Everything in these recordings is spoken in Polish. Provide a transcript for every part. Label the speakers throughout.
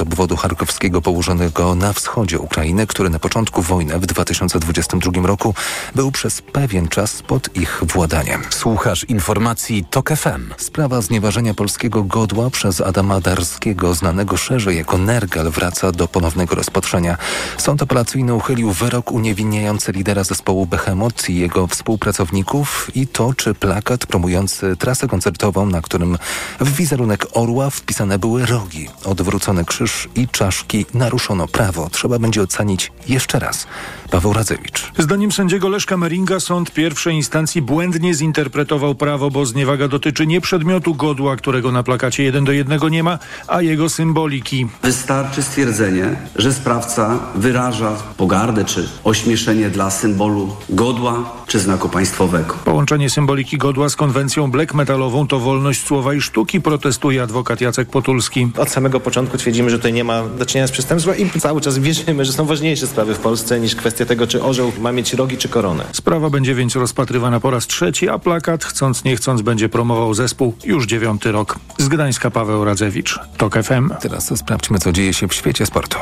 Speaker 1: obwodu charkowskiego położonego na wschodzie Ukrainy, który na początku wojny w 2022 roku był przez pewien czas pod ich władaniem.
Speaker 2: Słuchasz informacji TOK FM.
Speaker 1: Sprawa znieważenia polskiego godła przez Adama Darskiego, znanego szerzej jako Nergal, wraca do ponownego rozpatrzenia. Sąd apelacyjny uchylił wyrok uniewinniający lidera zespołu Behemoth i jego współpracowników i to, czy plakat promujący trasę koncertową, na którym w wizerunek orła wpisane były rogi, odwrócony krzyż i czaszki, naruszono prawo. Trzeba będzie ocenić jeszcze raz. Paweł Radzewicz.
Speaker 3: Zdaniem sędziego Leszka Meringa sąd pierwszej instancji błędnie zinterpretował prawo, bo zniewaga dotyczy nie przedmiotu godła, którego na plakacie jeden do jednego nie ma, a jego symboliki.
Speaker 4: Wystarczy stwierdzenie, że sprawca wyraża pogardę czy ośmieszenie dla symbolu godła czy znaku państwowego.
Speaker 3: Połączenie symboliki godła z konwencją black metalową to wolność słowa i sztuki, protestuje adwokat Jacek Potulski.
Speaker 5: Od samego początku twierdzimy, że tutaj nie ma do czynienia z przestępstwem i cały czas wierzymy, że są ważniejsze sprawy w Polsce niż kwestia tego, czy orzeł ma mieć rogi czy koronę.
Speaker 3: Sprawa będzie więc rozpatrywana po raz trzeci, a plakat, chcąc nie chcąc, będzie promował zespół już dziewiąty rok. Z Gdańska Paweł Radzewicz, TOK FM.
Speaker 1: Teraz sprawdźmy, co dzieje się w świecie sportu.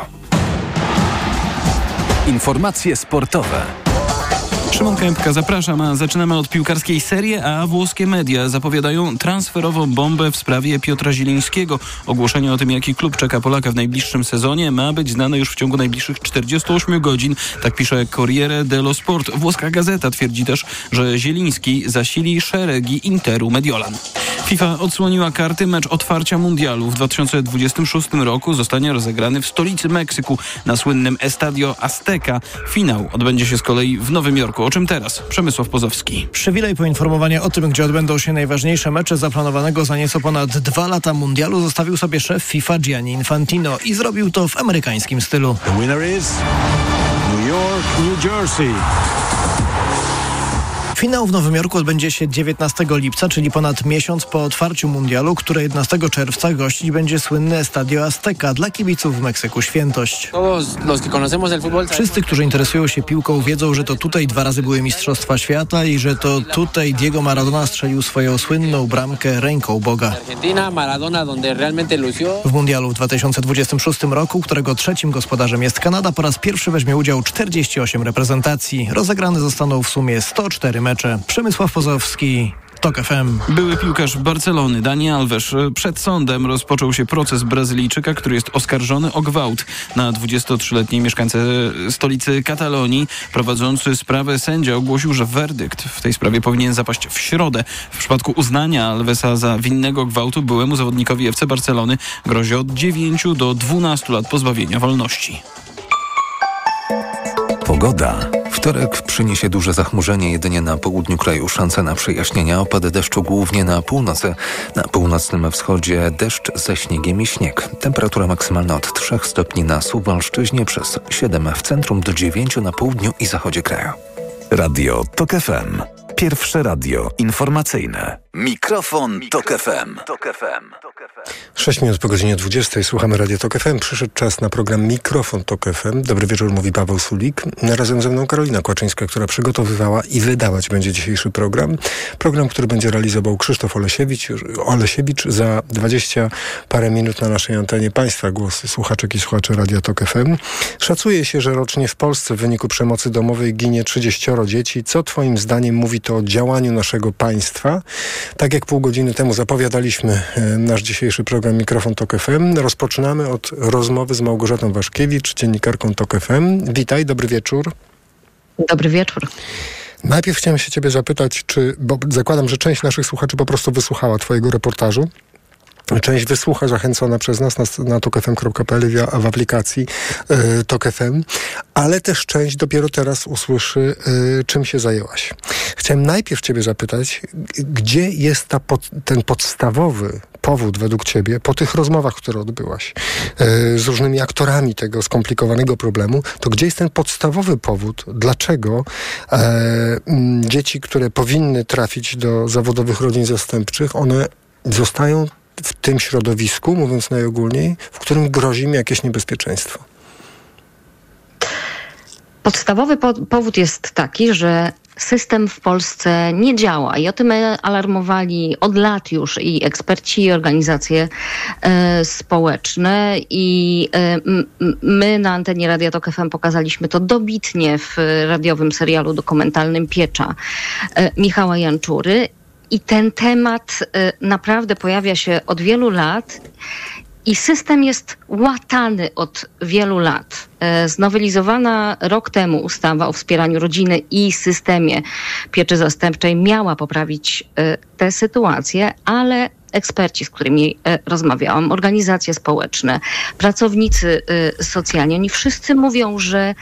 Speaker 2: Informacje sportowe.
Speaker 6: Szymon Kępka, zapraszam. Zaczynamy od piłkarskiej serii, a włoskie media zapowiadają transferową bombę w sprawie Piotra Zielińskiego. Ogłoszenie o tym, jaki klub czeka Polaka w najbliższym sezonie ma być znane już w ciągu najbliższych 48 godzin. Tak pisze Corriere dello Sport. Włoska gazeta twierdzi też, że Zieliński zasili szeregi Interu Mediolan. FIFA odsłoniła karty. Mecz otwarcia mundialu w 2026 roku zostanie rozegrany w stolicy Meksyku na słynnym Estadio Azteca. Finał odbędzie się z kolei w Nowym Jorku. O czym teraz? Przemysław Pozowski.
Speaker 7: Przywilej poinformowania o tym, gdzie odbędą się najważniejsze mecze zaplanowanego za nieco ponad dwa lata mundialu zostawił sobie szef FIFA Gianni Infantino i zrobił to w amerykańskim stylu.
Speaker 8: The winner is New York, New Jersey.
Speaker 7: Finał w Nowym Jorku odbędzie się 19 lipca, czyli ponad miesiąc po otwarciu mundialu, które 11 czerwca gościć będzie słynne Estadio Azteca dla kibiców w Meksyku świętość. Wszyscy, którzy interesują się piłką wiedzą, że to tutaj dwa razy były Mistrzostwa Świata i że to tutaj Diego Maradona strzelił swoją słynną bramkę ręką Boga. W mundialu w 2026 roku, którego trzecim gospodarzem jest Kanada, po raz pierwszy weźmie udział 48 reprezentacji. Rozegrane zostaną w sumie 104 mecze. Przemysław Pozowski, TOK FM.
Speaker 6: Były piłkarz Barcelony, Dani Alves. Przed sądem rozpoczął się proces Brazylijczyka, który jest oskarżony o gwałt na 23-letniej mieszkance stolicy Katalonii. Prowadzący sprawę sędzia ogłosił, że werdykt w tej sprawie powinien zapaść w środę. W przypadku uznania Alvesa za winnego gwałtu byłemu zawodnikowi FC Barcelony grozi od 9 do 12 lat pozbawienia wolności.
Speaker 2: Pogoda.
Speaker 1: Wtorek przyniesie duże zachmurzenie jedynie na południu kraju. Szanse na przejaśnienia, opady deszczu głównie na północy. Na północnym wschodzie deszcz ze śniegiem i śnieg. Temperatura maksymalna od 3 stopni na Suwalszczyźnie przez 7 w centrum do 9 na południu i zachodzie kraju.
Speaker 2: Radio TOK FM. Pierwsze radio informacyjne. Mikrofon, Tok FM. Tok FM.
Speaker 9: 6 minut po godzinie 20 słuchamy Radio Tok FM. Przyszedł czas na program Mikrofon Tok FM. Dobry wieczór, mówi Paweł Sulik. Razem ze mną Karolina Kłaczyńska, która przygotowywała i wydawać będzie dzisiejszy program. Program, który będzie realizował Krzysztof Olesiewicz. Olesiewicz za 20 parę minut na naszej antenie Państwa głosy słuchaczek i słuchaczy Radio Tok FM. Szacuje się, że rocznie w Polsce w wyniku przemocy domowej ginie 30 dzieci. Co Twoim zdaniem mówi to o działaniu naszego państwa? Tak jak pół godziny temu zapowiadaliśmy e, nasz dzisiejszy program Mikrofon Tok FM, rozpoczynamy od rozmowy z Małgorzatą Waszkiewicz, dziennikarką Tok FM. Witaj, dobry wieczór.
Speaker 10: Dobry wieczór.
Speaker 9: Najpierw chciałem się ciebie zapytać, czy, bo zakładam, że część naszych słuchaczy po prostu wysłuchała twojego reportażu. Część wysłucha zachęcona przez nas na, na tokfm.pl w aplikacji y, TokFM, ale też część dopiero teraz usłyszy, y, czym się zajęłaś. Chciałem najpierw ciebie zapytać, gdzie jest ta pod, ten podstawowy powód według ciebie, po tych rozmowach, które odbyłaś y, z różnymi aktorami tego skomplikowanego problemu, to gdzie jest ten podstawowy powód, dlaczego e, dzieci, które powinny trafić do zawodowych rodzin zastępczych, one zostają w tym środowisku, mówiąc najogólniej, w którym grozi mi jakieś niebezpieczeństwo?
Speaker 10: Podstawowy po powód jest taki, że system w Polsce nie działa i o tym alarmowali od lat już i eksperci, i organizacje e, społeczne i e, my na antenie Radia Tok FM pokazaliśmy to dobitnie w radiowym serialu dokumentalnym Piecza e, Michała Janczury i ten temat naprawdę pojawia się od wielu lat i system jest łatany od wielu lat. E, znowelizowana rok temu ustawa o wspieraniu rodziny i systemie pieczy zastępczej miała poprawić e, tę sytuację, ale eksperci, z którymi e, rozmawiałam, organizacje społeczne, pracownicy socjalni, oni wszyscy mówią, że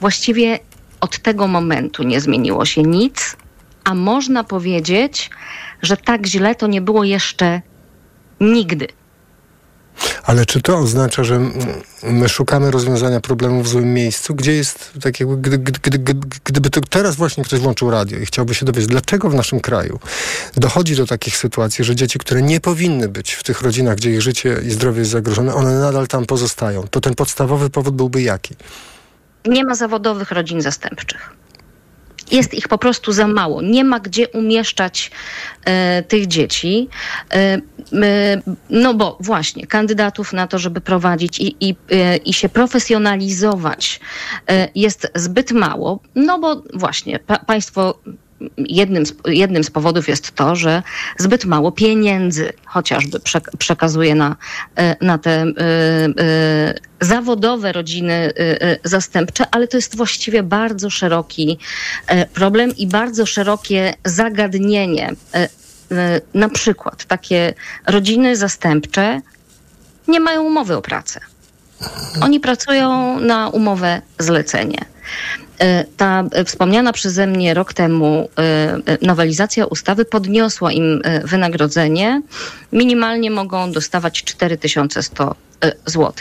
Speaker 10: właściwie od tego momentu nie zmieniło się nic, a można powiedzieć, że tak źle to nie było jeszcze nigdy.
Speaker 9: Ale czy to oznacza, że my szukamy rozwiązania problemu w złym miejscu? Gdzie jest, tak jakby, gdy, gdy, gdy, gdyby to teraz właśnie ktoś włączył radio i chciałby się dowiedzieć, dlaczego w naszym kraju dochodzi do takich sytuacji, że dzieci, które nie powinny być w tych rodzinach, gdzie ich życie i zdrowie jest zagrożone, one nadal tam pozostają. To ten podstawowy powód byłby jaki?
Speaker 10: Nie ma zawodowych rodzin zastępczych. Jest ich po prostu za mało. Nie ma gdzie umieszczać e, tych dzieci. E, no bo właśnie, kandydatów na to, żeby prowadzić i, i, e, i się profesjonalizować e, jest zbyt mało. No bo właśnie, pa, państwo jednym z, jednym z powodów jest to, że zbyt mało pieniędzy chociażby przekazuje na, e, na te y, y, zawodowe rodziny zastępcze, ale to jest właściwie bardzo szeroki problem i bardzo szerokie zagadnienie. Na przykład takie rodziny zastępcze nie mają umowy o pracę. Oni pracują na umowę zlecenie. E, ta wspomniana przeze mnie rok temu e, nowelizacja ustawy podniosła im e, wynagrodzenie. Minimalnie mogą dostawać 4100 zł.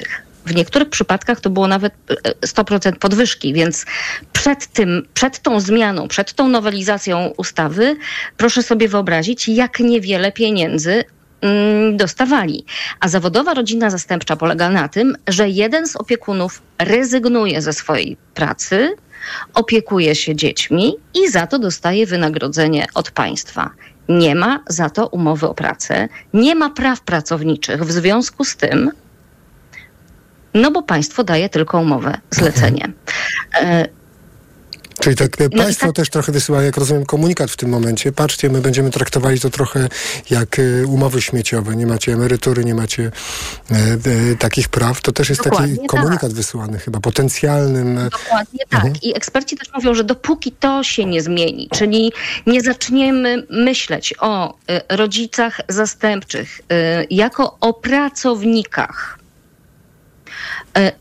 Speaker 10: W niektórych przypadkach to było nawet 100% podwyżki, więc przed tym, przed tą zmianą, przed tą nowelizacją ustawy, proszę sobie wyobrazić, jak niewiele pieniędzy dostawali. A zawodowa rodzina zastępcza polega na tym, że jeden z opiekunów rezygnuje ze swojej pracy, opiekuje się dziećmi i za to dostaje wynagrodzenie od państwa. Nie ma za to umowy o pracę, nie ma praw pracowniczych. W związku z tym, no bo państwo daje tylko umowę zlecenie. E,
Speaker 9: Czyli tak no państwo tak... też trochę wysyła, jak rozumiem, komunikat w tym momencie. Patrzcie, my będziemy traktowali to trochę jak y, umowy śmieciowe. Nie macie emerytury, nie macie e, e, takich praw. To też jest Dokładnie taki komunikat tak. wysyłany chyba potencjalnym.
Speaker 10: E, Dokładnie tak. Mhm. I eksperci też mówią, że dopóki to się nie zmieni, czyli nie zaczniemy myśleć o rodzicach zastępczych jako o pracownikach,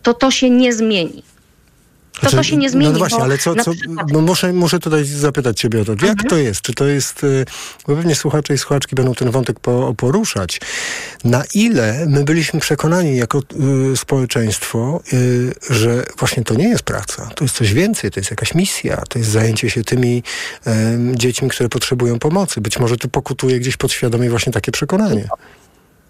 Speaker 10: to to się nie zmieni. To, znaczy, to się nie zmieni.
Speaker 9: No, właśnie, ale co, co no muszę, muszę tutaj zapytać ciebie o to. Jak mhm. to jest? Czy to jest, y, bo pewnie słuchacze i słuchaczki będą ten wątek po, poruszać. Na ile my byliśmy przekonani jako y, społeczeństwo, y, że właśnie to nie jest praca, to jest coś więcej, to jest jakaś misja, to jest zajęcie się tymi y, dziećmi, które potrzebują pomocy. Być może to pokutuje gdzieś podświadomie właśnie takie przekonanie.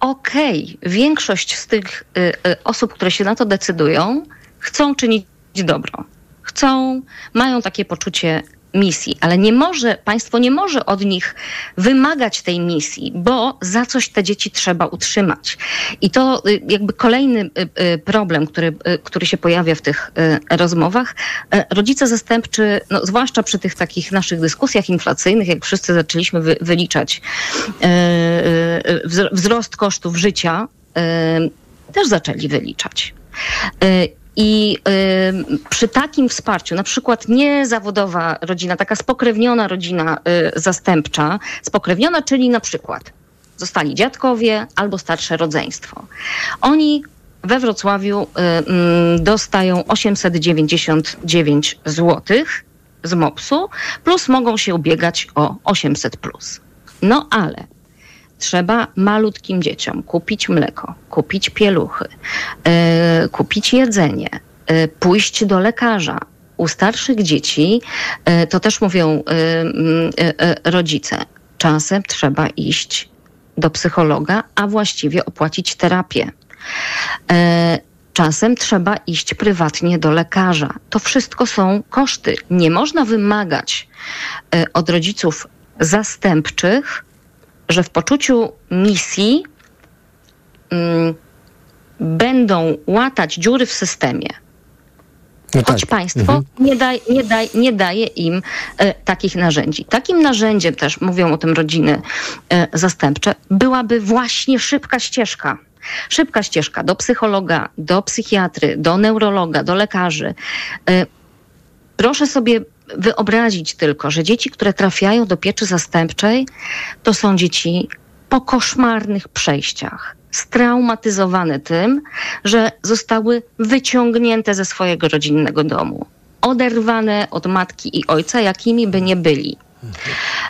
Speaker 10: Okej, okay. większość z tych y, y, osób, które się na to decydują, chcą czynić dobro. Chcą, mają takie poczucie misji, ale nie może, państwo nie może od nich wymagać tej misji, bo za coś te dzieci trzeba utrzymać. I to y, jakby kolejny y, y, problem, który, który się pojawia w tych rozmowach. Rodzice zastępczy, no, zwłaszcza przy tych takich naszych dyskusjach inflacyjnych, jak wszyscy zaczęliśmy wy, wyliczać wzrost kosztów życia, też zaczęli wyliczać. I y, przy takim wsparciu, na przykład niezawodowa rodzina, taka spokrewniona rodzina y, zastępcza, spokrewniona, czyli na przykład zostali dziadkowie albo starsze rodzeństwo. Oni we Wrocławiu y, y, dostają 899 zł z MOPS-u, plus mogą się ubiegać o 800. Plus. No ale trzeba malutkim dzieciom kupić mleko, kupić pieluchy, yy, kupić jedzenie, yy, pójść do lekarza. U starszych dzieci, yy, to też mówią rodzice, czasem trzeba iść do psychologa, a właściwie opłacić terapię. Czasem trzeba iść prywatnie do lekarza. To wszystko są koszty. Nie można wymagać e, od rodziców zastępczych, że w poczuciu misji mm, będą łatać dziury w systemie.
Speaker 9: No
Speaker 10: Choć
Speaker 9: tak.
Speaker 10: państwo
Speaker 9: Mhm.
Speaker 10: nie, daj, nie, daj, nie daje im e, takich narzędzi. Takim narzędziem też, mówią o tym rodziny e, zastępcze, byłaby właśnie szybka ścieżka. Szybka ścieżka do psychologa, do psychiatry, do neurologa, do lekarzy. E, proszę sobie wyobrazić tylko, że dzieci, które trafiają do pieczy zastępczej, to są dzieci po koszmarnych przejściach, straumatyzowane tym, że zostały wyciągnięte ze swojego rodzinnego domu, oderwane od matki i ojca, jakimi by nie byli.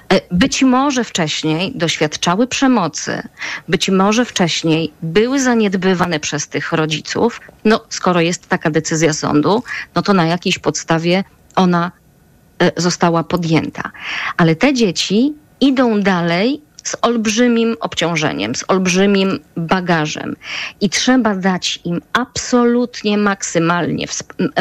Speaker 10: E, Być może wcześniej doświadczały przemocy, być może wcześniej były zaniedbywane przez tych rodziców. No, skoro jest taka decyzja sądu, no to na jakiejś podstawie ona została podjęta. Ale te dzieci idą dalej z olbrzymim obciążeniem, z olbrzymim bagażem i trzeba dać im absolutnie maksymalnie,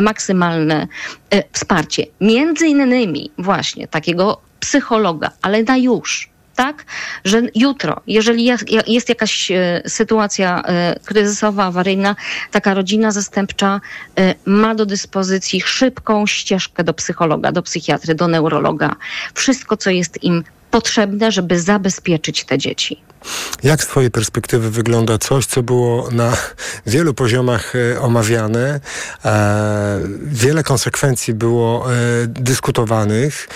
Speaker 10: maksymalne e, wsparcie. Między innymi właśnie takiego psychologa, ale na już. Tak, że jutro, jeżeli jest, jakaś e, sytuacja e, kryzysowa, awaryjna, taka rodzina zastępcza e, ma do dyspozycji szybką ścieżkę do psychologa, do psychiatry, do neurologa. Wszystko, co jest im potrzebne, żeby zabezpieczyć te dzieci.
Speaker 9: Jak z Twojej perspektywy wygląda coś, co było na wielu poziomach e, omawiane? E, wiele konsekwencji było e, dyskutowanych,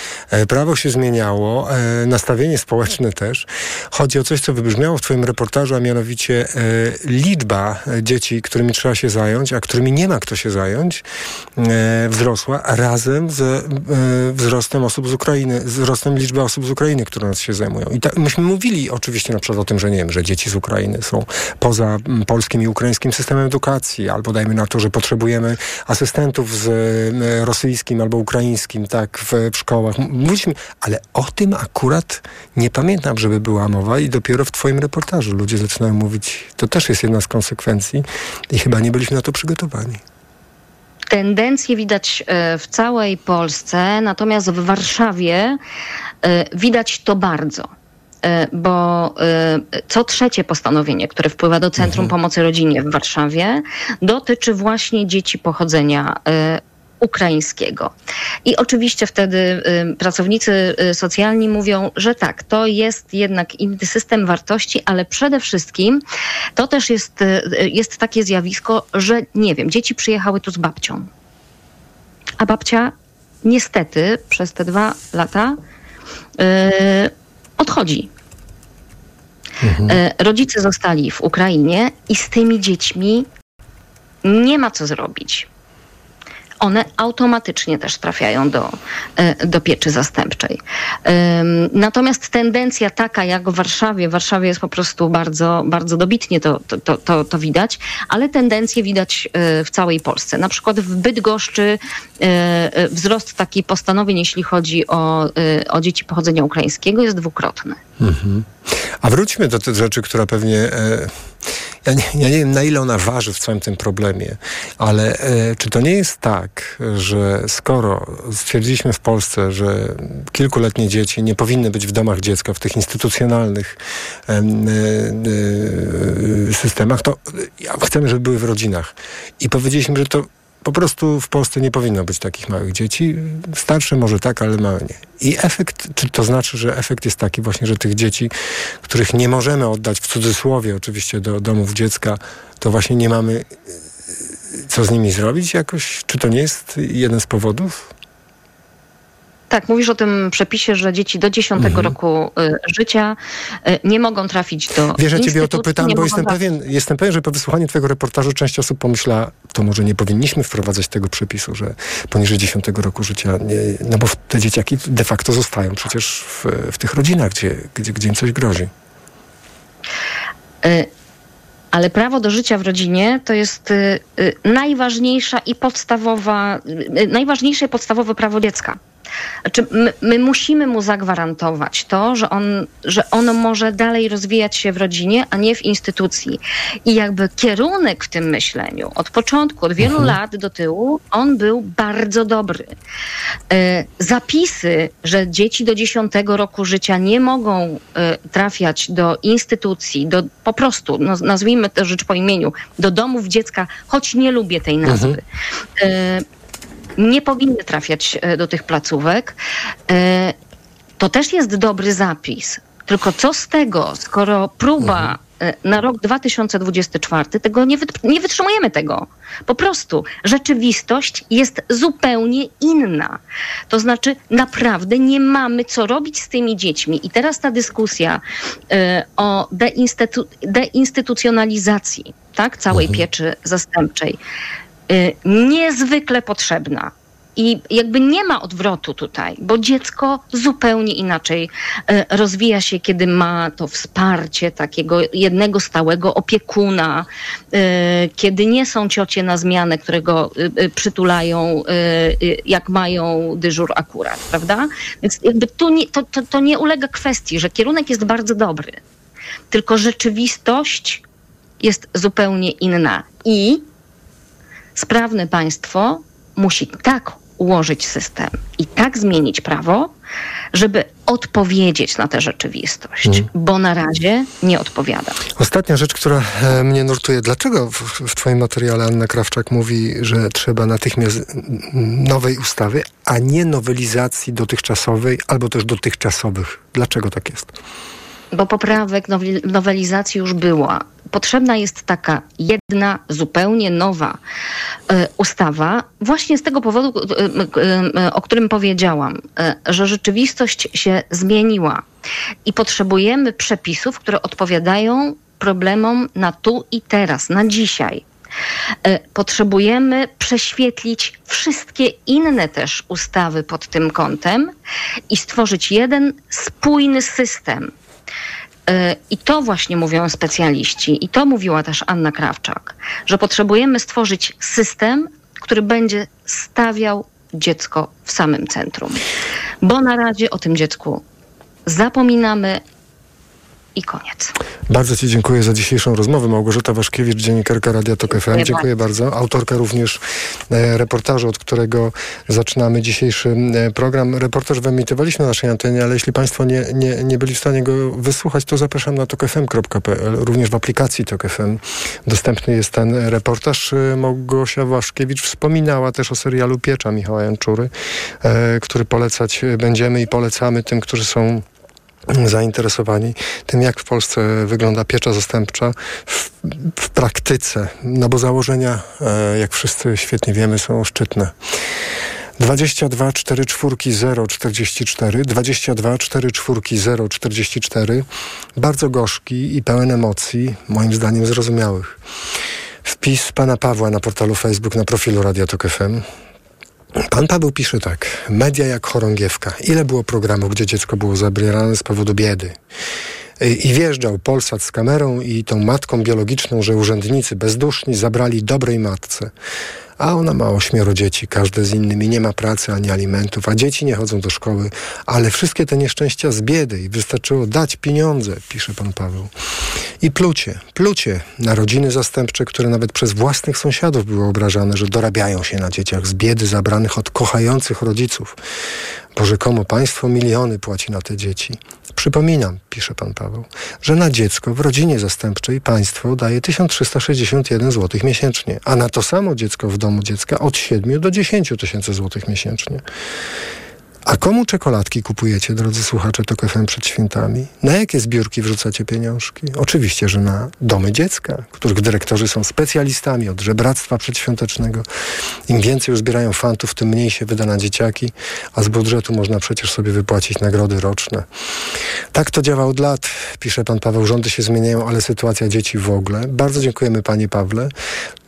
Speaker 9: prawo się zmieniało, nastawienie społeczne też. Chodzi o coś, co wybrzmiało w Twoim reportażu, a mianowicie liczba dzieci, którymi trzeba się zająć, a którymi nie ma kto się zająć, wzrosła razem z wzrostem osób z Ukrainy, wzrostem liczby osób z Ukrainy, które nas się zajmują. I ta, myśmy mówili oczywiście na przykład o tym, że nie wiem, że dzieci z Ukrainy są poza mm, polskim i ukraińskim systemem edukacji, albo dajmy na to, że potrzebujemy asystentów z e, rosyjskim albo ukraińskim, tak, w, w szkołach. Mówiliśmy, ale o tym akurat nie pamiętam, żeby była mowa i dopiero w twoim reportażu ludzie zaczynają mówić, to też jest jedna z konsekwencji i chyba nie byliśmy na to przygotowani.
Speaker 10: Tendencje widać e, w całej Polsce, natomiast w Warszawie e, widać to bardzo. E, Bo e, co trzecie postanowienie, które wpływa do Centrum Pomocy Rodzinie w Warszawie, dotyczy właśnie dzieci pochodzenia e, ukraińskiego. I oczywiście wtedy y, pracownicy y, socjalni mówią, że tak, to jest jednak inny system wartości, ale przede wszystkim to też jest, y, jest takie zjawisko, że nie wiem, dzieci przyjechały tu z babcią. A babcia niestety przez te dwa lata odchodzi. Y, rodzice zostali w Ukrainie i z tymi dziećmi nie ma co zrobić one automatycznie też trafiają do, e, do pieczy zastępczej. Natomiast tendencja taka jak w Warszawie, w Warszawie jest po prostu bardzo, bardzo dobitnie to, to, to, to, widać, ale tendencje widać e, w całej Polsce. Na przykład w Bydgoszczy e, wzrost takich postanowień, jeśli chodzi o, o dzieci pochodzenia ukraińskiego jest dwukrotny.
Speaker 9: Mhm. A wróćmy do tej rzeczy, która pewnie. E, ja, nie, ja nie wiem, na ile ona waży w całym tym problemie, ale e, czy to nie jest tak, że skoro stwierdziliśmy w Polsce, że kilkuletnie dzieci nie powinny być w domach dziecka, w tych instytucjonalnych e, e, systemach, to ja, chcemy, żeby były w rodzinach. I powiedzieliśmy, że to po prostu w Polsce nie powinno być takich małych dzieci. Starsze może tak, ale małe nie. I efekt, czy to znaczy, że efekt jest taki właśnie, że tych dzieci, których nie możemy oddać w cudzysłowie oczywiście do domów dziecka, to właśnie nie mamy y, co z nimi zrobić jakoś? Czy to nie jest jeden z powodów?
Speaker 10: Tak, mówisz o tym przepisie, że dzieci do 10 roku y, życia y, nie mogą trafić do
Speaker 9: Wiesz, ja ciebie o to pytam, bo jestem
Speaker 10: trafić-
Speaker 9: pewien, jestem pewien, że po wysłuchaniu twojego reportażu część osób pomyśla, to może nie powinniśmy wprowadzać tego przepisu, że poniżej 10 roku życia, nie, no bo te dzieciaki de facto zostają przecież w, w tych rodzinach, gdzie, gdzie, gdzie im coś grozi.
Speaker 10: Y, Ale prawo do życia w rodzinie to jest najważniejsza i podstawowa, najważniejsze i podstawowe prawo dziecka. Znaczy, my, my musimy mu zagwarantować to, że, on, że ono może dalej rozwijać się w rodzinie, a nie w instytucji. I jakby kierunek w tym myśleniu od początku, od wielu mhm. lat do tyłu, on był bardzo dobry. E, zapisy, że dzieci do 10 roku życia nie mogą e, trafiać do instytucji, do po prostu, no, nazwijmy to rzecz po imieniu, do domów dziecka, choć nie lubię tej nazwy. Mhm. Nie powinny trafiać e, do tych placówek. E, to też jest dobry zapis. Tylko co z tego, skoro próba mhm. E, na rok 2024 tego nie, nie wytrzymujemy tego. Po prostu rzeczywistość jest zupełnie inna. To znaczy, naprawdę nie mamy co robić z tymi dziećmi. I teraz ta dyskusja y, o deinstytu deinstytucjonalizacji tak, całej mhm. pieczy zastępczej niezwykle potrzebna. I jakby nie ma odwrotu tutaj, bo dziecko zupełnie inaczej y, rozwija się, kiedy ma to wsparcie takiego jednego stałego opiekuna, y, kiedy nie są ciocie na zmianę, które go przytulają, jak mają dyżur akurat, prawda? Więc jakby tu nie, to, to, to nie ulega kwestii, że kierunek jest bardzo dobry, tylko rzeczywistość jest zupełnie inna. I sprawne państwo musi tak ułożyć system i tak zmienić prawo, żeby odpowiedzieć na tę rzeczywistość, hmm. bo na razie nie odpowiada.
Speaker 9: Ostatnia rzecz, która e, mnie nurtuje. Dlaczego w, w Twoim materiale Anna Krawczak mówi, że trzeba natychmiast nowej ustawy, a nie nowelizacji dotychczasowej albo też dotychczasowych? Dlaczego tak jest?
Speaker 10: Bo poprawek nowelizacji już była potrzebna jest taka jedna, zupełnie nowa e, ustawa, właśnie z tego powodu, e, e, o którym powiedziałam, że rzeczywistość się zmieniła i potrzebujemy przepisów, które odpowiadają problemom na tu i teraz, na dzisiaj. Potrzebujemy prześwietlić wszystkie inne też ustawy pod tym kątem i stworzyć jeden spójny system I to właśnie mówią specjaliści, i to mówiła też Anna Krawczak, że potrzebujemy stworzyć system, który będzie stawiał dziecko w samym centrum. Bo na razie o tym dziecku zapominamy, i koniec.
Speaker 9: Bardzo Ci dziękuję za dzisiejszą rozmowę. Małgorzata Waszkiewicz, dziennikarka Radia Tok FM. Dziękuję, dziękuję bardzo. Autorka również e, reportażu, od którego zaczynamy dzisiejszy e, program. Reportaż wyemitowaliśmy na naszej antenie, ale jeśli Państwo nie, nie, nie byli w stanie go wysłuchać, to zapraszam na tokfm.pl. Również w aplikacji Tok FM dostępny jest ten reportaż. E, Małgosia Waszkiewicz wspominała też o serialu Piecza Michała Janczury, który polecać będziemy i polecamy tym, którzy są zainteresowani tym, jak w Polsce wygląda piecza zastępcza w, w praktyce, no bo założenia, e, jak wszyscy świetnie wiemy, są szczytne. 22 4 4 0 44 22 4 4 0 44 bardzo gorzki i pełen emocji, moim zdaniem zrozumiałych. Wpis pana Pawła na portalu Facebook na profilu Radio Tok FM. Pan Paweł pisze tak. Media jak chorągiewka. Ile było programów, gdzie dziecko było zabierane z powodu biedy? I wjeżdżał Polsat z kamerą i tą matką biologiczną, że urzędnicy bezduszni zabrali dobrej matce a ona ma ośmioro dzieci, każde z innymi, nie ma pracy ani alimentów, a dzieci nie chodzą do szkoły, ale wszystkie te nieszczęścia z biedy i wystarczyło dać pieniądze, pisze pan Paweł. I plucie, plucie na rodziny zastępcze, które nawet przez własnych sąsiadów były obrażane, że dorabiają się na dzieciach z biedy zabranych od kochających rodziców bo rzekomo państwo miliony płaci na te dzieci. Przypominam, pisze pan Paweł, że na dziecko w rodzinie zastępczej państwo daje 1361 zł miesięcznie, a na to samo dziecko w domu dziecka od 7 do 10 tysięcy złotych miesięcznie. A komu czekoladki kupujecie, drodzy słuchacze TOK FM przed świętami? Na jakie zbiórki wrzucacie pieniążki? Oczywiście, że na domy dziecka, których dyrektorzy są specjalistami od żebractwa przedświątecznego. Im więcej uzbierają fantów, tym mniej się wyda na dzieciaki, a z budżetu można przecież sobie wypłacić nagrody roczne. Tak to działa od lat, pisze pan Paweł. Rządy się zmieniają, ale sytuacja dzieci w ogóle. Bardzo dziękujemy panie Pawle.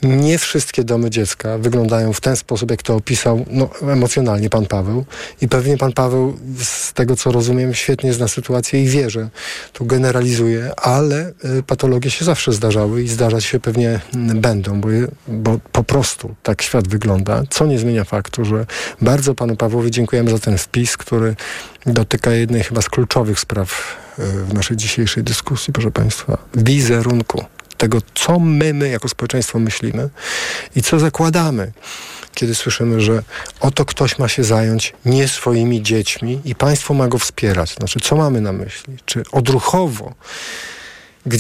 Speaker 9: Nie wszystkie domy dziecka wyglądają w ten sposób, jak to opisał no, emocjonalnie pan Paweł i pewnie pewnie pan Paweł, z tego co rozumiem, świetnie zna sytuację i wie, że tu generalizuje, ale y, patologie się zawsze zdarzały i zdarzać się pewnie mm, będą, bo, je, bo po prostu tak świat wygląda, co nie zmienia faktu, że bardzo panu Pawłowi dziękujemy za ten wpis, który dotyka jednej chyba z kluczowych spraw y, w naszej dzisiejszej dyskusji, proszę państwa, wizerunku tego, co my, my jako społeczeństwo myślimy i co zakładamy, kiedy słyszymy, że oto ktoś ma się zająć nie swoimi dziećmi i państwo ma go wspierać. Znaczy, co mamy na myśli? Czy odruchowo, gdzie